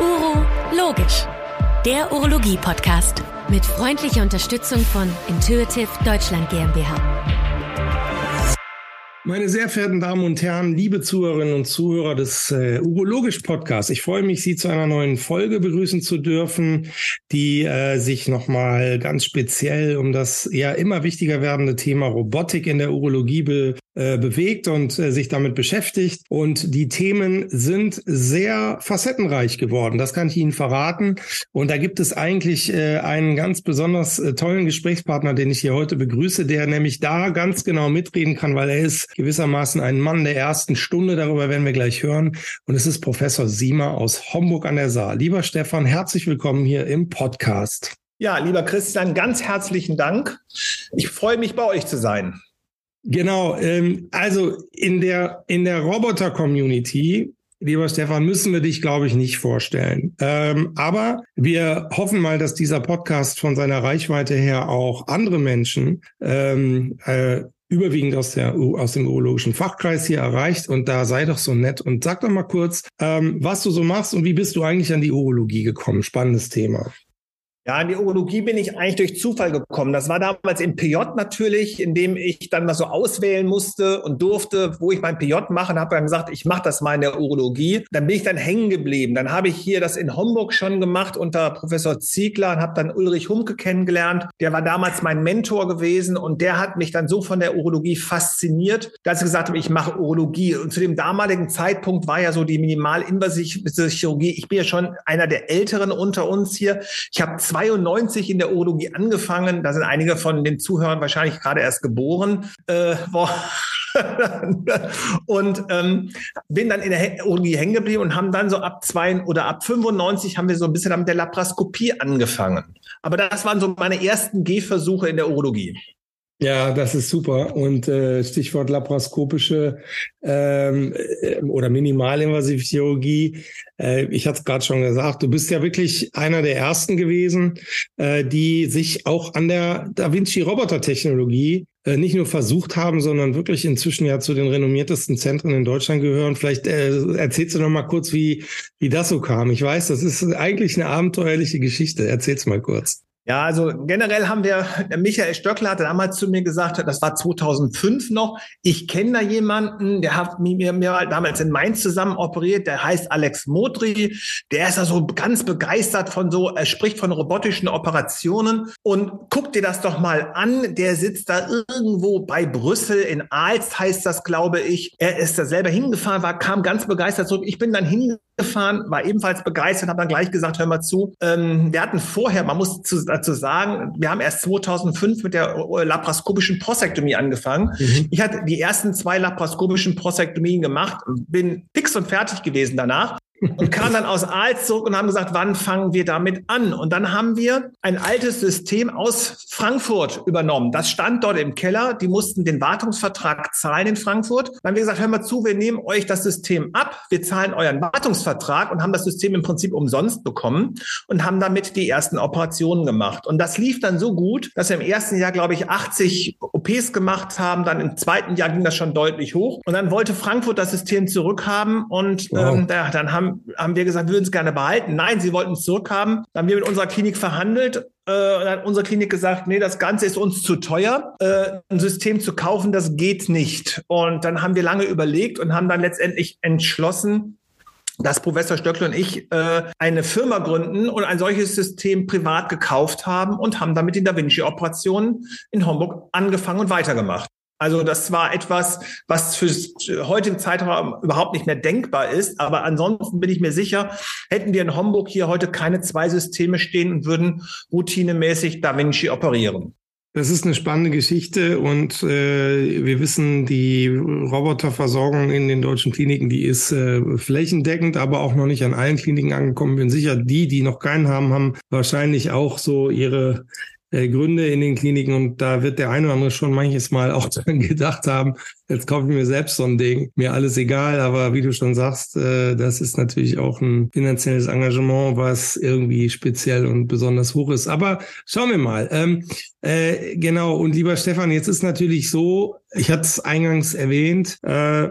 Uro Logisch, der Urologie-Podcast mit freundlicher Unterstützung von Intuitive Deutschland GmbH. Meine sehr verehrten Damen und Herren, liebe Zuhörerinnen und Zuhörer des äh, Urologisch Podcasts, ich freue mich, Sie zu einer neuen Folge begrüßen zu dürfen, die äh, sich nochmal ganz speziell um das ja immer wichtiger werdende Thema Robotik in der Urologie be bewegt und äh, sich damit beschäftigt. Und die Themen sind sehr facettenreich geworden, das kann ich Ihnen verraten. Und da gibt es eigentlich äh, einen ganz besonders äh, tollen Gesprächspartner, den ich hier heute begrüße, der nämlich da ganz genau mitreden kann, weil er ist gewissermaßen ein Mann der ersten Stunde. Darüber werden wir gleich hören. Und es ist Professor Siemer aus Homburg an der Saar. Lieber Stefan, herzlich willkommen hier im Podcast. Ja, lieber Christian, ganz herzlichen Dank. Ich freue mich, bei euch zu sein. Genau, ähm, also in der, in der Roboter-Community Lieber Stefan, müssen wir dich, glaube ich, nicht vorstellen. Ähm, aber wir hoffen mal, dass dieser Podcast von seiner Reichweite her auch andere Menschen ähm, äh, überwiegend aus, der, aus dem urologischen Fachkreis hier erreicht. Und da sei doch so nett und sag doch mal kurz, ähm, was du so machst und wie bist du eigentlich an die Urologie gekommen? Spannendes Thema. Ja, in die Urologie bin ich eigentlich durch Zufall gekommen. Das war damals im PJ natürlich, in dem ich dann mal so auswählen musste und durfte, wo ich mein PJ mache. Und habe dann gesagt, ich mache das mal in der Urologie. Dann bin ich dann hängen geblieben. Dann habe ich hier das in Homburg schon gemacht unter Professor Ziegler und habe dann Ulrich Humke kennengelernt. Der war damals mein Mentor gewesen und der hat mich dann so von der Urologie fasziniert, dass ich gesagt habe, ich mache Urologie. Und zu dem damaligen Zeitpunkt war ja so die minimalinvasive Chirurgie. Ich bin ja schon einer der Älteren unter uns hier. Ich habe 92 in der Urologie angefangen. Da sind einige von den Zuhörern wahrscheinlich gerade erst geboren. Äh, und ähm, bin dann in der Urologie hängen geblieben und haben dann so ab zwei oder ab 95 haben wir so ein bisschen mit der Laparoskopie angefangen. Aber das waren so meine ersten Gehversuche in der Urologie. Ja, das ist super. Und äh, Stichwort laparoskopische ähm, äh, oder minimalinvasive Chirurgie. Äh, ich hatte es gerade schon gesagt, du bist ja wirklich einer der ersten gewesen, äh, die sich auch an der Da Vinci Roboter-Technologie äh, nicht nur versucht haben, sondern wirklich inzwischen ja zu den renommiertesten Zentren in Deutschland gehören. Vielleicht äh, erzählst du noch mal kurz, wie, wie das so kam. Ich weiß, das ist eigentlich eine abenteuerliche Geschichte. Erzähl's mal kurz. Ja, also generell haben wir, Michael Stöckler hatte damals zu mir gesagt, das war 2005 noch, ich kenne da jemanden, der hat mir, mir damals in Mainz zusammen operiert, der heißt Alex Modri, der ist da so ganz begeistert von so, er spricht von robotischen Operationen. Und guck dir das doch mal an, der sitzt da irgendwo bei Brüssel, in Aals heißt das, glaube ich, er ist da selber hingefahren, war, kam ganz begeistert zurück, ich bin dann hingegangen, gefahren, war ebenfalls begeistert, habe dann gleich gesagt, hör mal zu. Ähm, wir hatten vorher, man muss zu, dazu sagen, wir haben erst 2005 mit der äh, laparoskopischen Prosektomie angefangen. Mhm. Ich hatte die ersten zwei laparoskopischen Prosektomien gemacht, bin fix und fertig gewesen danach und kamen dann aus Aals zurück und haben gesagt, wann fangen wir damit an? Und dann haben wir ein altes System aus Frankfurt übernommen. Das stand dort im Keller. Die mussten den Wartungsvertrag zahlen in Frankfurt. Dann haben wir gesagt, hör mal zu, wir nehmen euch das System ab. Wir zahlen euren Wartungsvertrag und haben das System im Prinzip umsonst bekommen und haben damit die ersten Operationen gemacht. Und das lief dann so gut, dass wir im ersten Jahr, glaube ich, 80 OPs gemacht haben. Dann im zweiten Jahr ging das schon deutlich hoch. Und dann wollte Frankfurt das System zurückhaben und wow. ähm, ja, dann haben haben, wir gesagt, wir würden es gerne behalten. Nein, sie wollten es zurückhaben. Dann haben wir mit unserer Klinik verhandelt. Äh, dann hat unsere Klinik gesagt, nee, das Ganze ist uns zu teuer. Äh, ein System zu kaufen, das geht nicht. Und dann haben wir lange überlegt und haben dann letztendlich entschlossen, dass Professor Stöckler und ich äh, eine Firma gründen und ein solches System privat gekauft haben und haben damit die Da Vinci-Operationen in Homburg angefangen und weitergemacht. Also das war etwas, was für heutigen Zeitraum überhaupt nicht mehr denkbar ist. Aber ansonsten bin ich mir sicher, hätten wir in Homburg hier heute keine zwei Systeme stehen und würden routinemäßig Da Vinci operieren. Das ist eine spannende Geschichte und äh, wir wissen, die Roboterversorgung in den deutschen Kliniken, die ist äh, flächendeckend, aber auch noch nicht an allen Kliniken angekommen. Bin sicher, die, die noch keinen haben, haben wahrscheinlich auch so ihre Gründe in den Kliniken und da wird der eine oder andere schon manches Mal auch dran gedacht haben, jetzt kaufe ich mir selbst so ein Ding, mir alles egal, aber wie du schon sagst, äh, das ist natürlich auch ein finanzielles Engagement, was irgendwie speziell und besonders hoch ist. Aber schauen wir mal. Ähm, äh, genau, und lieber Stefan, jetzt ist natürlich so, ich hatte es eingangs erwähnt, äh,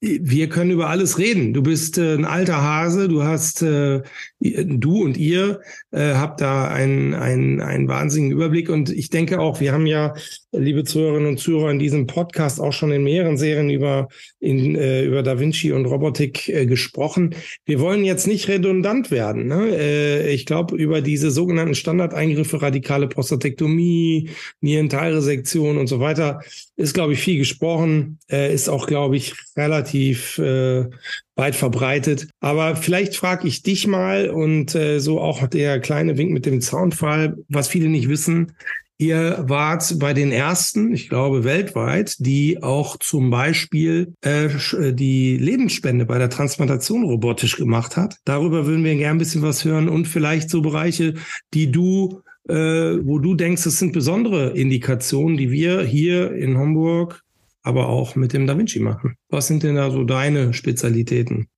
wir können über alles reden. Du bist äh, ein alter Hase, du hast, äh, du und ihr äh, habt da einen, einen, einen wahnsinnigen Überblick. Und ich denke auch, wir haben ja, liebe Zuhörerinnen und Zuhörer, in diesem Podcast auch schon in mehreren Serien über, in, äh, über Da Vinci und Robotik äh, gesprochen. Wir wollen jetzt nicht redundant werden. Ne? Äh, ich glaube, über diese sogenannten Standardeingriffe, radikale Prostatektomie, Nierenteilresektion und so weiter, ist, glaube ich, viel gesprochen, äh, ist auch, glaube ich, relativ äh, weit verbreitet. Aber vielleicht frage ich dich mal und äh, so auch der kleine Wink mit dem Zaunfall, was viele nicht wissen. Ihr wart bei den ersten, ich glaube weltweit, die auch zum Beispiel äh, äh, die Lebensspende bei der Transplantation robotisch gemacht hat. Darüber würden wir gerne ein bisschen was hören und vielleicht so Bereiche, die du äh, wo du denkst, es sind besondere Indikationen, die wir hier in Hamburg, aber auch mit dem Da Vinci machen. Was sind denn da so deine Spezialitäten?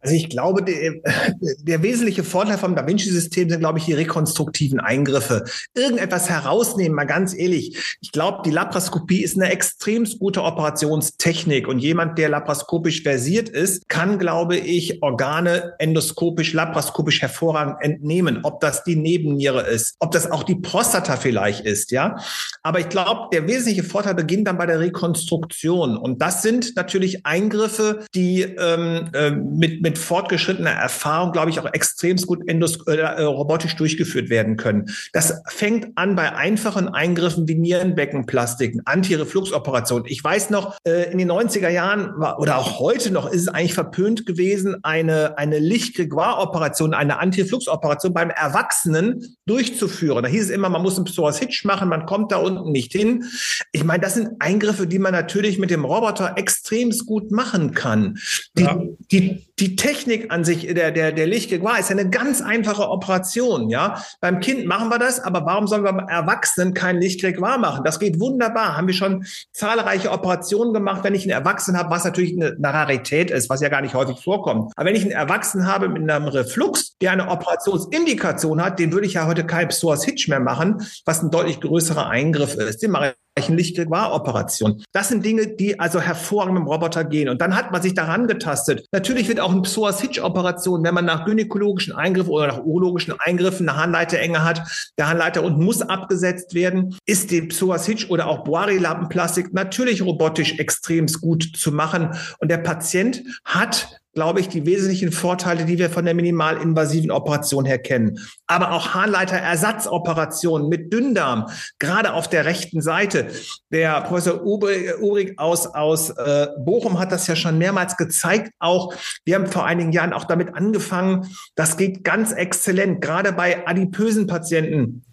Also ich glaube, der, der wesentliche Vorteil vom Da Vinci-System sind, glaube ich, die rekonstruktiven Eingriffe. Irgendetwas herausnehmen, mal ganz ehrlich. Ich glaube, die Laparoskopie ist eine extrem gute Operationstechnik und jemand, der laparoskopisch versiert ist, kann, glaube ich, Organe endoskopisch, laparoskopisch hervorragend entnehmen. Ob das die Nebenniere ist, ob das auch die Prostata vielleicht ist, ja. Aber ich glaube, der wesentliche Vorteil beginnt dann bei der Rekonstruktion und das sind natürlich Eingriffe, die ähm, äh, mit, mit mit fortgeschrittener Erfahrung, glaube ich, auch extrem gut äh, äh, robotisch durchgeführt werden können. Das fängt an bei einfachen Eingriffen wie Nierenbeckenplastiken, Antirefluxoperationen. Ich weiß noch, äh, in den 90er Jahren war, oder auch heute noch ist es eigentlich verpönt gewesen, eine, eine Licht-Gregoire-Operation, eine Antirefluxoperation beim Erwachsenen durchzuführen. Da hieß es immer, man muss einen Psoas Hitch machen, man kommt da unten nicht hin. Ich meine, das sind Eingriffe, die man natürlich mit dem Roboter extrem gut machen kann. Die, ja. die, die Technik an sich, der, der, der Lichtgegwar ist ja eine ganz einfache Operation, ja. Beim Kind machen wir das, aber warum sollen wir beim Erwachsenen kein Lichtgegwar machen? Das geht wunderbar. Haben wir schon zahlreiche Operationen gemacht. Wenn ich einen Erwachsenen habe, was natürlich eine, eine Rarität ist, was ja gar nicht häufig vorkommt. Aber wenn ich einen Erwachsenen habe mit einem Reflux, der eine Operationsindikation hat, den würde ich ja heute kein Psoas Hitch mehr machen, was ein deutlich größerer Eingriff ist. Den mache Lichtgewahroperation. Das sind Dinge, die also hervorragend dem Roboter gehen. Und dann hat man sich daran getastet. Natürlich wird auch eine Psoas-Hitch-Operation, wenn man nach gynäkologischen Eingriffen oder nach urologischen Eingriffen eine Harnleiterenge hat, der Harnleiter und muss abgesetzt werden, ist die Psoas-Hitch oder auch Boari-Lappenplastik natürlich robotisch extrem gut zu machen. Und der Patient hat glaube ich, die wesentlichen Vorteile, die wir von der minimalinvasiven Operation her kennen. Aber auch Harnleiterersatzoperationen mit Dünndarm, gerade auf der rechten Seite. Der Professor Uhrig aus, aus äh, Bochum hat das ja schon mehrmals gezeigt. Auch wir haben vor einigen Jahren auch damit angefangen. Das geht ganz exzellent, gerade bei adipösen Patienten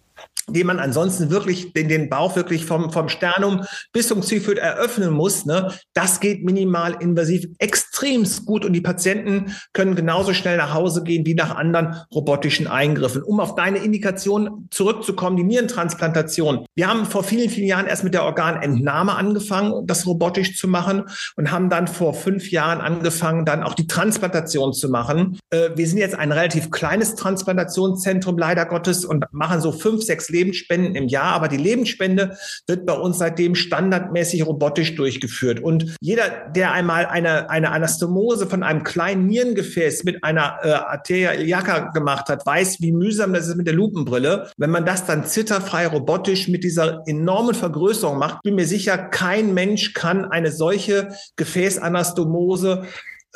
den man ansonsten wirklich den, den Bauch wirklich vom, vom Sternum bis zum Zielfeld eröffnen muss, ne, das geht minimal invasiv extremst gut und die Patienten können genauso schnell nach Hause gehen wie nach anderen robotischen Eingriffen. Um auf deine Indikation zurückzukommen, die Nierentransplantation. Wir haben vor vielen, vielen Jahren erst mit der Organentnahme angefangen, das robotisch zu machen und haben dann vor fünf Jahren angefangen, dann auch die Transplantation zu machen. Äh, wir sind jetzt ein relativ kleines Transplantationszentrum leider Gottes und machen so fünf, sechs Lebensspenden im Jahr, aber die Lebensspende wird bei uns seitdem standardmäßig robotisch durchgeführt. Und jeder, der einmal eine, eine Anastomose von einem kleinen Nierengefäß mit einer äh, Arteria iliaca gemacht hat, weiß, wie mühsam das ist mit der Lupenbrille. Wenn man das dann zitterfrei robotisch mit dieser enormen Vergrößerung macht, bin mir sicher, kein Mensch kann eine solche Gefäßanastomose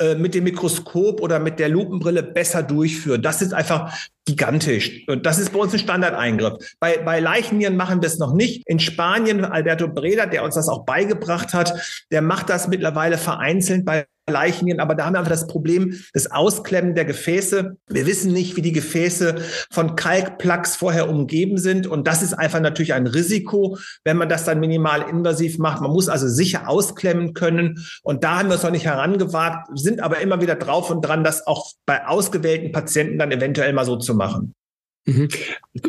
äh, mit dem Mikroskop oder mit der Lupenbrille besser durchführen. Das ist einfach gigantisch. Und das ist bei uns ein Standardeingriff. Bei, bei Leichennieren machen wir es noch nicht. In Spanien, Alberto Breda, der uns das auch beigebracht hat, der macht das mittlerweile vereinzelt bei Leichnien, aber da haben wir einfach das Problem des Ausklemmen der Gefäße. Wir wissen nicht, wie die Gefäße von Kalkplaques vorher umgeben sind und das ist einfach natürlich ein Risiko, wenn man das dann minimal invasiv macht. Man muss also sicher ausklemmen können und da haben wir es noch nicht herangewagt, sind aber immer wieder drauf und dran, das auch bei ausgewählten Patienten dann eventuell mal so zu machen. Mhm.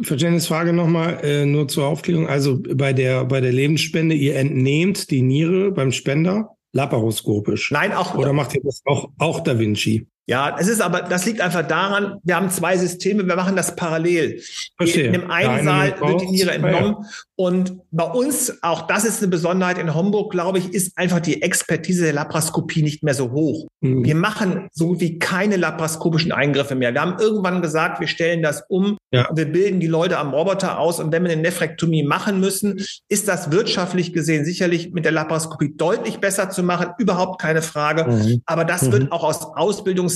Verständnis Frage nochmal, äh, nur zur Aufklärung. Also bei der, bei der Lebensspende, ihr entnehmt die Niere beim Spender? laparoskopisch. Nein, auch. Oder macht ihr das auch, auch Da Vinci? Ja, es ist aber, das liegt einfach daran, wir haben zwei Systeme, wir machen das parallel. Verstehe. In dem einen Saal wird die Niere entnommen ja. und bei uns, auch das ist eine Besonderheit in Homburg, glaube ich, ist einfach die Expertise der Laparoskopie nicht mehr so hoch. Mhm. Wir machen so gut wie keine laparoskopischen Eingriffe mehr. Wir haben irgendwann gesagt, wir stellen das um, ja. wir bilden die Leute am Roboter aus und wenn wir eine Nephrektomie machen müssen, ist das wirtschaftlich gesehen sicherlich mit der Laparoskopie deutlich besser zu machen, überhaupt keine Frage. Mhm. Aber das mhm. wird auch aus Ausbildungs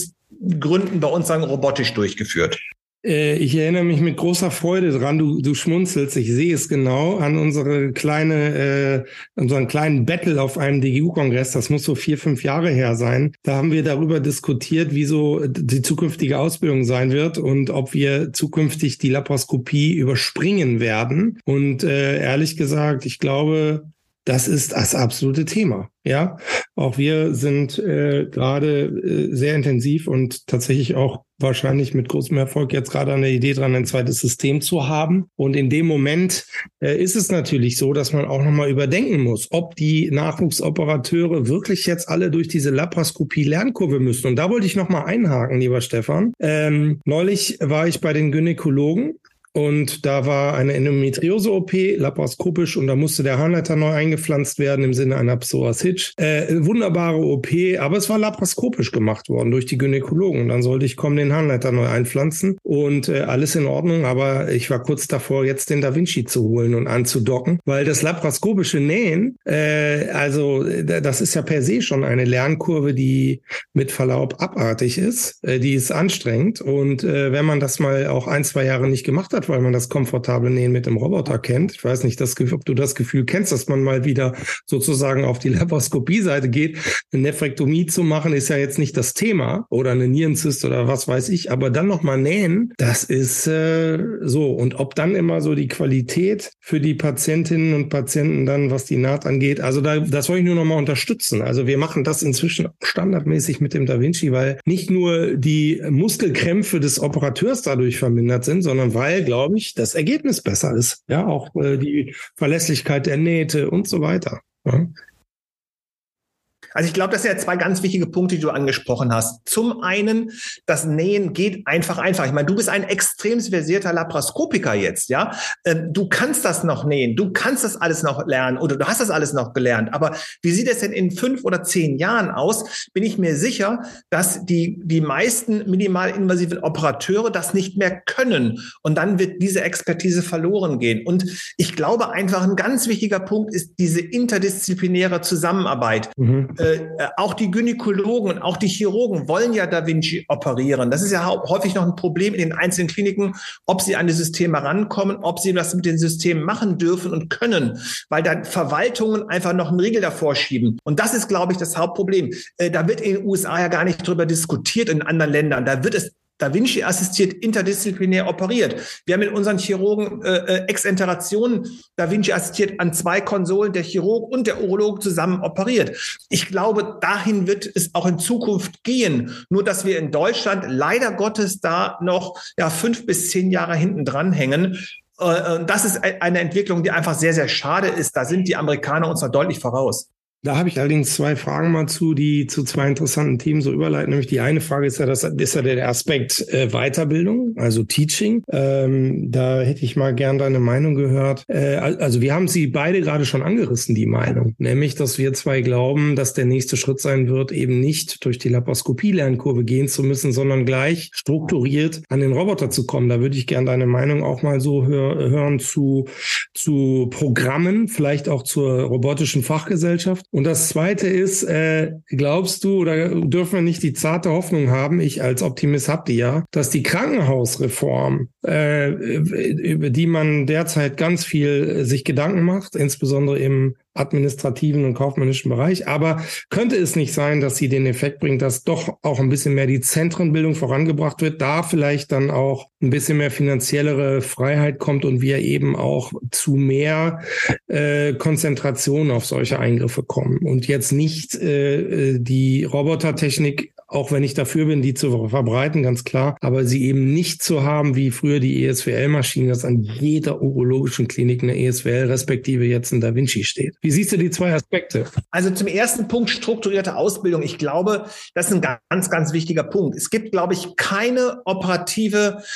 Gründen bei uns sagen, robotisch durchgeführt. Äh, ich erinnere mich mit großer Freude dran, du, du schmunzelst, ich sehe es genau, an unsere kleine, äh, unseren kleinen Battle auf einem DGU-Kongress, das muss so vier, fünf Jahre her sein. Da haben wir darüber diskutiert, wie so die zukünftige Ausbildung sein wird und ob wir zukünftig die Laparoskopie überspringen werden. Und äh, ehrlich gesagt, ich glaube, das ist das absolute Thema. Ja, auch wir sind äh, gerade äh, sehr intensiv und tatsächlich auch wahrscheinlich mit großem Erfolg jetzt gerade an der Idee dran, ein zweites System zu haben. Und in dem Moment äh, ist es natürlich so, dass man auch nochmal überdenken muss, ob die Nachwuchsoperateure wirklich jetzt alle durch diese Laparoskopie-Lernkurve müssen. Und da wollte ich nochmal einhaken, lieber Stefan. Ähm, neulich war ich bei den Gynäkologen und da war eine Endometriose-OP, laparoskopisch, und da musste der Harnleiter neu eingepflanzt werden im Sinne einer Psoas Hitch. Äh, wunderbare OP, aber es war laparoskopisch gemacht worden durch die Gynäkologen. Und dann sollte ich kommen, den Harnleiter neu einpflanzen und äh, alles in Ordnung. Aber ich war kurz davor, jetzt den Da Vinci zu holen und anzudocken, weil das laparoskopische Nähen, äh, also das ist ja per se schon eine Lernkurve, die mit Verlaub abartig ist. Äh, die ist anstrengend. Und äh, wenn man das mal auch ein, zwei Jahre nicht gemacht hat, weil man das komfortable Nähen mit dem Roboter kennt. Ich weiß nicht, das, ob du das Gefühl kennst, dass man mal wieder sozusagen auf die Laparoskopie-Seite geht. Eine Nephrektomie zu machen ist ja jetzt nicht das Thema oder eine Nierenzyst oder was weiß ich, aber dann nochmal nähen, das ist äh, so. Und ob dann immer so die Qualität für die Patientinnen und Patienten dann, was die Naht angeht, also da, das soll ich nur nochmal unterstützen. Also wir machen das inzwischen standardmäßig mit dem Da Vinci, weil nicht nur die Muskelkrämpfe des Operateurs dadurch vermindert sind, sondern weil, glaube glaube ich, das Ergebnis besser ist. Ja, auch äh, die Verlässlichkeit der Nähte und so weiter. Ja. Also ich glaube, das sind ja zwei ganz wichtige Punkte, die du angesprochen hast. Zum einen, das Nähen geht einfach einfach. Ich meine, du bist ein extrem versierter Laparoskopiker jetzt, ja. Ähm, du kannst das noch nähen, du kannst das alles noch lernen oder du hast das alles noch gelernt. Aber wie sieht es denn in fünf oder zehn Jahren aus? Bin ich mir sicher, dass die, die meisten minimalinvasiven Operateure das nicht mehr können. Und dann wird diese Expertise verloren gehen. Und ich glaube einfach, ein ganz wichtiger Punkt ist diese interdisziplinäre Zusammenarbeit. Mhm äh, auch die Gynäkologen und auch die Chirurgen wollen ja Da Vinci operieren. Das ist ja häufig noch ein Problem in den einzelnen Kliniken, ob sie an die Systeme rankommen, ob sie das mit den Systemen machen dürfen und können, weil da Verwaltungen einfach noch einen Riegel davor schieben. Und das ist, glaube ich, das Hauptproblem. Äh, da wird in den USA ja gar nicht drüber diskutiert in anderen Ländern. Da wird es da Vinci assistiert interdisziplinär operiert. Wir haben in unseren Chirurgen äh, äh, Exenteration Da Vinci assistiert an zwei Konsolen, der Chirurg und der Urolog zusammen operiert. Ich glaube, dahin wird es auch in Zukunft gehen. Nur, dass wir in Deutschland leider Gottes da noch ja, fünf bis zehn Jahre hinten dran hängen. Äh, das ist e-, eine Entwicklung, die einfach sehr, sehr schade ist. Da sind die Amerikaner uns noch deutlich voraus. Da habe ich allerdings zwei Fragen mal zu, die zu zwei interessanten Themen so überleiten. Nämlich die eine Frage ist ja, das ist ja der Aspekt äh, Weiterbildung, also Teaching. Ähm, da hätte ich mal gern deine Meinung gehört. Äh, also wir haben sie beide gerade schon angerissen, die Meinung. Nämlich, dass wir zwei glauben, dass der nächste Schritt sein wird, eben nicht durch die Laparoskopie-Lernkurve gehen zu müssen, sondern gleich strukturiert an den Roboter zu kommen. Da würde ich gern deine Meinung auch mal so hör hören zu, zu Programmen, vielleicht auch zur robotischen Fachgesellschaft und das Zweite ist, äh, glaubst du oder dürfen wir nicht die zarte Hoffnung haben, ich als Optimist hab die ja, dass die Krankenhausreform, äh, über die man derzeit ganz viel sich Gedanken macht, insbesondere im administrativen und kaufmännischen Bereich. Aber könnte es nicht sein, dass sie den Effekt bringt, dass doch auch ein bisschen mehr die Zentrenbildung vorangebracht wird, da vielleicht dann auch ein bisschen mehr finanziellere Freiheit kommt und wir eben auch zu mehr äh, Konzentration auf solche Eingriffe kommen und jetzt nicht äh, äh die Robotertechnik auch wenn ich dafür bin, die zu verbreiten, ganz klar, aber sie eben nicht zu haben, wie früher die ESWL-Maschine, dass an jeder urologischen Klinik eine ESWL respektive jetzt ein Da Vinci steht. Wie siehst du die zwei Aspekte? Also zum ersten Punkt strukturierte Ausbildung. Ich glaube, das ist ein ganz, ganz wichtiger Punkt. Es gibt, glaube ich, keine operative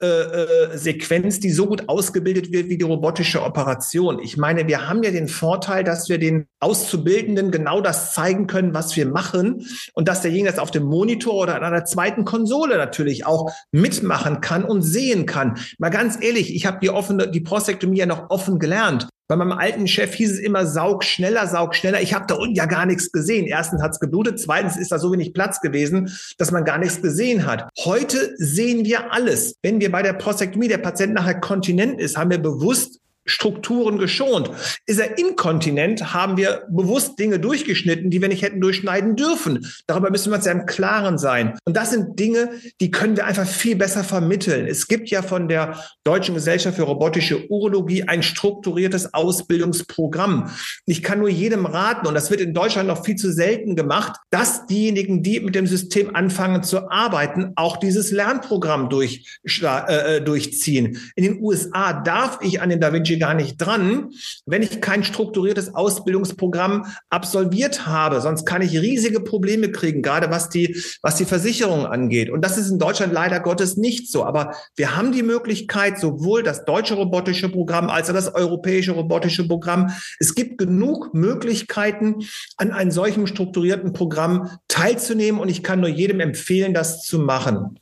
äh, äh, Sequenz, die so gut ausgebildet wird wie die robotische Operation. Ich meine, wir haben ja den Vorteil, dass wir den Auszubildenden genau das zeigen können, was wir machen und dass derjenige das auf dem Monitor oder an einer zweiten Konsole natürlich auch mitmachen kann und sehen kann. Mal ganz ehrlich, ich habe die offene, die Prostektomie ja noch offen gelernt. Bei meinem alten Chef hieß es immer saug schneller, saug schneller. Ich habe da unten ja gar nichts gesehen. Erstens hat's geblutet, zweitens ist da so wenig Platz gewesen, dass man gar nichts gesehen hat. Heute sehen wir alles. Wenn wir bei der Prostektomie der Patient nachher kontinent ist, haben wir bewusst Strukturen geschont. Ist er inkontinent, haben wir bewusst Dinge durchgeschnitten, die wir nicht hätten durchschneiden dürfen. Darüber müssen wir uns ja im Klaren sein. Und das sind Dinge, die können wir einfach viel besser vermitteln. Es gibt ja von der Deutschen Gesellschaft für robotische Urologie ein strukturiertes Ausbildungsprogramm. Ich kann nur jedem raten, und das wird in Deutschland noch viel zu selten gemacht, dass diejenigen, die mit dem System anfangen zu arbeiten, auch dieses Lernprogramm durch, äh, äh, durchziehen. In den USA darf ich an den Da Vinci gar nicht dran, wenn ich kein strukturiertes Ausbildungsprogramm absolviert habe. Sonst kann ich riesige Probleme kriegen, gerade was die, was die Versicherung angeht. Und das ist in Deutschland leider Gottes nicht so. Aber wir haben die Möglichkeit, sowohl das deutsche robotische Programm als auch das europäische robotische Programm. Es gibt genug Möglichkeiten, an einem solchen strukturierten Programm teilzunehmen. Und ich kann nur jedem empfehlen, das zu machen.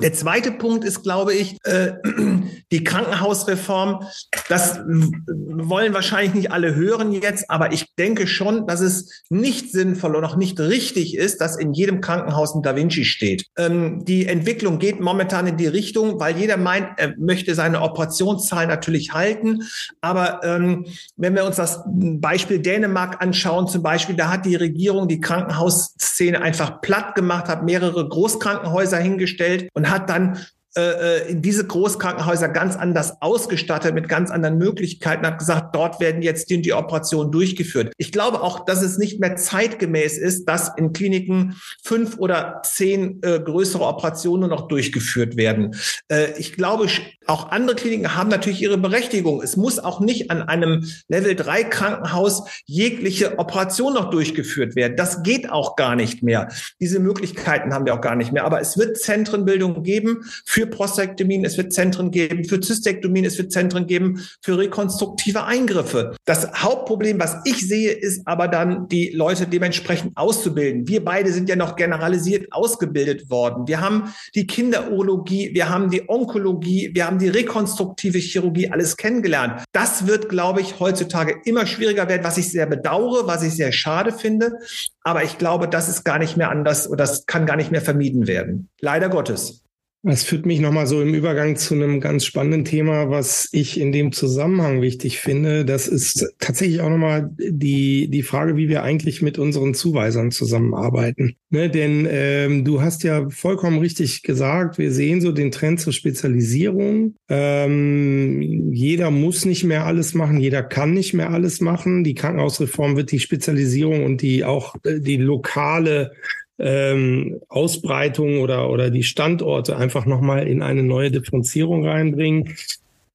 Der zweite Punkt ist, glaube ich, äh, die Krankenhausreform. Das wollen wahrscheinlich nicht alle hören jetzt, aber ich denke schon, dass es nicht sinnvoll und auch nicht richtig ist, dass in jedem Krankenhaus ein Da Vinci steht. Ähm, die Entwicklung geht momentan in die Richtung, weil jeder meint, er möchte seine Operationszahl natürlich halten. Aber ähm, wenn wir uns das Beispiel Dänemark anschauen, zum Beispiel, da hat die Regierung die Krankenhausszene einfach platt gemacht, hat mehrere Großkrankenhäuser hingestellt und hat dann äh, äh, in diese Großkrankenhäuser ganz anders ausgestattet mit ganz anderen Möglichkeiten, hat gesagt, dort werden jetzt die, die Operationen durchgeführt. Ich glaube auch, dass es nicht mehr zeitgemäß ist, dass in Kliniken fünf oder zehn äh, größere Operationen noch durchgeführt werden. Äh, ich glaube, auch andere Kliniken haben natürlich ihre Berechtigung. Es muss auch nicht an einem Level 3 Krankenhaus jegliche Operation noch durchgeführt werden. Das geht auch gar nicht mehr. Diese Möglichkeiten haben wir auch gar nicht mehr. Aber es wird Zentrenbildung geben für für Prostektomien, es wird Zentren geben für Zystektomien, es wird Zentren geben für rekonstruktive Eingriffe. Das Hauptproblem, was ich sehe, ist aber dann, die Leute dementsprechend auszubilden. Wir beide sind ja noch generalisiert ausgebildet worden. Wir haben die Kinderurologie, wir haben die Onkologie, wir haben die rekonstruktive Chirurgie alles kennengelernt. Das wird, glaube ich, heutzutage immer schwieriger werden, was ich sehr bedauere, was ich sehr schade finde. Aber ich glaube, das ist gar nicht mehr anders oder das kann gar nicht mehr vermieden werden. Leider Gottes. Das führt mich nochmal so im Übergang zu einem ganz spannenden Thema, was ich in dem Zusammenhang wichtig finde. Das ist tatsächlich auch nochmal die, die Frage, wie wir eigentlich mit unseren Zuweisern zusammenarbeiten. Ne, denn ähm, du hast ja vollkommen richtig gesagt, wir sehen so den Trend zur Spezialisierung. Ähm, jeder muss nicht mehr alles machen, jeder kann nicht mehr alles machen. Die Krankenhausreform wird die Spezialisierung und die auch äh, die lokale ähm, Ausbreitung oder, oder die Standorte einfach nochmal in eine neue Differenzierung reinbringen.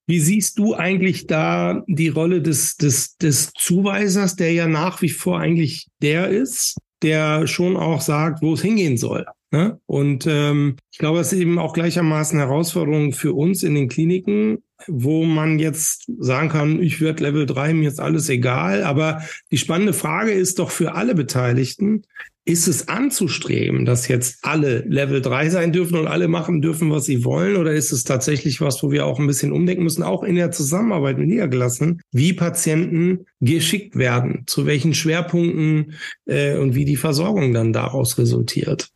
Wie siehst du eigentlich da die Rolle des, des, des Zuweisers, der ja nach wie vor eigentlich der ist, der schon auch sagt, wo es hingehen soll? Ne? Und ähm, ich glaube, es ist eben auch gleichermaßen Herausforderung für uns in den Kliniken, wo man jetzt sagen kann, ich werde Level 3, mir ist alles egal. Aber die spannende Frage ist doch für alle Beteiligten, ist es anzustreben, dass jetzt alle Level 3 sein dürfen und alle machen dürfen, was sie wollen? Oder ist es tatsächlich was, wo wir auch ein bisschen umdenken müssen, auch in der Zusammenarbeit mit Niedergelassenen, wie Patienten geschickt werden, zu welchen Schwerpunkten äh, und wie die Versorgung dann daraus resultiert?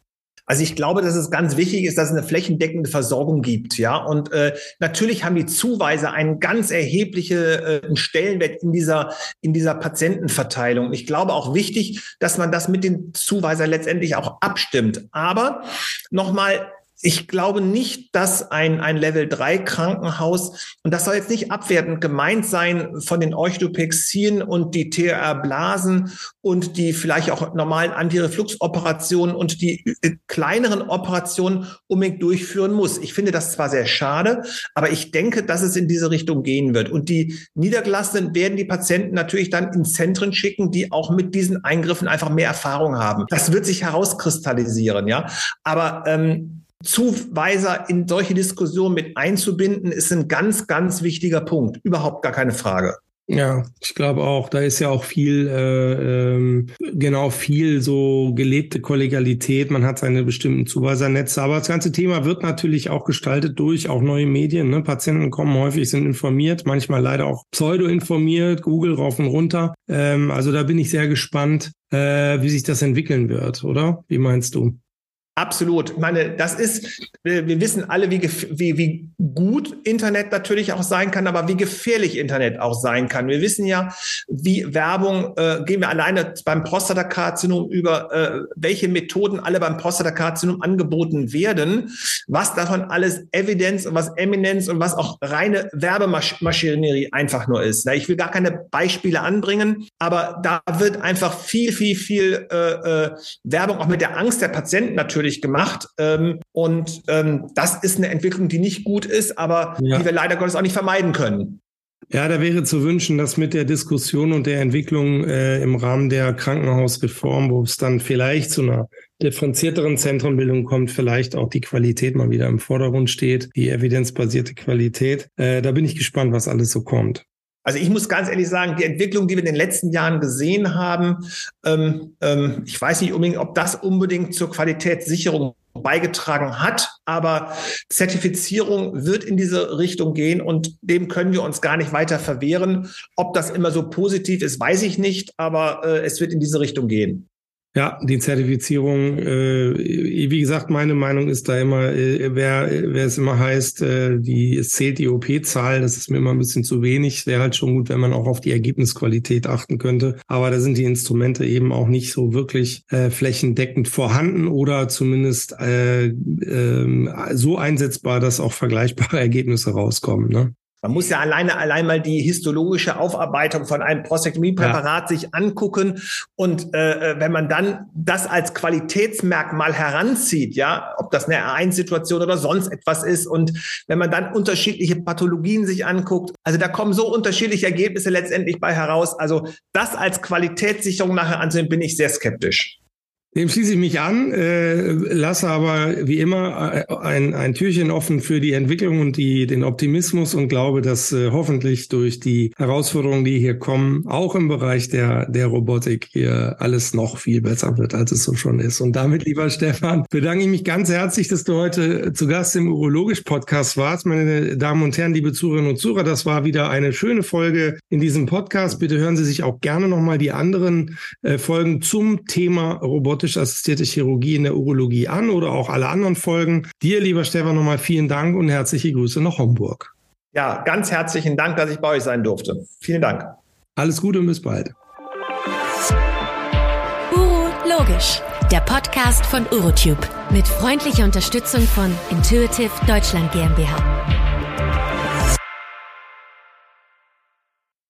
Also ich glaube, dass es ganz wichtig ist, dass es eine flächendeckende Versorgung gibt, ja. Und äh, natürlich haben die Zuweiser einen ganz erheblichen äh, Stellenwert in dieser in dieser Patientenverteilung. Ich glaube auch wichtig, dass man das mit den Zuweisern letztendlich auch abstimmt. Aber nochmal ich glaube nicht, dass ein, ein Level 3 Krankenhaus, und das soll jetzt nicht abwertend gemeint sein von den Orthopexien und die TR-Blasen und die vielleicht auch normalen Antirefluxoperationen und die äh, kleineren Operationen unbedingt durchführen muss. Ich finde das zwar sehr schade, aber ich denke, dass es in diese Richtung gehen wird. Und die Niedergelassenen werden die Patienten natürlich dann in Zentren schicken, die auch mit diesen Eingriffen einfach mehr Erfahrung haben. Das wird sich herauskristallisieren, ja. Aber ähm, Zuweiser in solche Diskussionen mit einzubinden, ist ein ganz, ganz wichtiger Punkt. Überhaupt gar keine Frage. Ja, ich glaube auch, da ist ja auch viel, äh, ähm, genau viel so gelebte Kollegialität. Man hat seine bestimmten Zuweisernetze, aber das ganze Thema wird natürlich auch gestaltet durch auch neue Medien. Ne? Patienten kommen häufig, sind informiert, manchmal leider auch pseudo-informiert, Google rauf und runter. Ähm, also da bin ich sehr gespannt, äh, wie sich das entwickeln wird, oder? Wie meinst du? Absolut. Ich meine, das ist, wir wissen alle, wie, wie, wie gut Internet natürlich auch sein kann, aber wie gefährlich Internet auch sein kann. Wir wissen ja, wie Werbung, äh, gehen wir alleine beim Prostatakarzinom über, äh, welche Methoden alle beim Prostatakarzinom angeboten werden, was davon alles Evidenz und was Eminenz und was auch reine Werbemaschinerie einfach nur ist. Ich will gar keine Beispiele anbringen, aber da wird einfach viel, viel, viel äh, äh, Werbung auch mit der Angst der Patienten natürlich natürlich gemacht. Ähm, und ähm, das ist eine Entwicklung, die nicht gut ist, aber ja. die wir leider Gottes auch nicht vermeiden können. Ja, da wäre zu wünschen, dass mit der Diskussion und der Entwicklung äh, im Rahmen der Krankenhausreform, wo es dann vielleicht zu einer differenzierteren Zentrenbildung kommt, vielleicht auch die Qualität mal wieder im Vordergrund steht, die evidenzbasierte Qualität. Äh, da bin ich gespannt, was alles so kommt. Also ich muss ganz ehrlich sagen, die Entwicklung, die wir in den letzten Jahren gesehen haben, ähm, ähm, ich weiß nicht unbedingt, ob das unbedingt zur Qualitätssicherung beigetragen hat, aber Zertifizierung wird in diese Richtung gehen und dem können wir uns gar nicht weiter verwehren. Ob das immer so positiv ist, weiß ich nicht, aber äh, es wird in diese Richtung gehen. Ja, die Zertifizierung, äh, wie gesagt, meine Meinung ist da immer, äh, wer, wer es immer heißt, äh, die, es zählt die OP-Zahl, das ist mir immer ein bisschen zu wenig. Wäre halt schon gut, wenn man auch auf die Ergebnisqualität achten könnte. Aber da sind die Instrumente eben auch nicht so wirklich äh, flächendeckend vorhanden oder zumindest äh, äh, so einsetzbar, dass auch vergleichbare Ergebnisse rauskommen. Ne? Man muss ja alleine allein mal die histologische Aufarbeitung von einem Prostaktemiepräparat ja. sich angucken und äh, äh, wenn man dann das als Qualitätsmerkmal heranzieht, ja, ob das eine R1-Situation oder sonst etwas ist und wenn man dann unterschiedliche Pathologien sich anguckt, also da kommen so unterschiedliche Ergebnisse letztendlich bei heraus. Also das als Qualitätssicherung nachher ansehen, bin ich sehr skeptisch. Dem schließe ich mich an, äh, lasse aber wie immer äh, ein, ein Türchen offen für die Entwicklung und die, den Optimismus und glaube, dass äh, hoffentlich durch die Herausforderungen, die hier kommen, auch im Bereich der, der Robotik hier alles noch viel besser wird, als es so schon ist. Und damit, lieber Stefan, bedanke ich mich ganz herzlich, dass du heute zu Gast im Urologisch-Podcast warst. Meine Damen und Herren, liebe Zuhörerinnen und Zuhörer, das war wieder eine schöne Folge in diesem Podcast. Bitte hören Sie sich auch gerne nochmal die anderen äh, Folgen zum Thema Robotik robotisch assistierte Chirurgie in der Urologie an oder auch alle anderen Folgen. Dir, lieber Stefan, nochmal vielen Dank und herzliche Grüße nach Homburg. Ja, ganz herzlichen Dank, dass ich bei euch sein durfte. Vielen Dank. Alles Gute und bis bald. Uro Logisch, der Podcast von Urotube mit freundlicher Unterstützung von Intuitive Deutschland GmbH.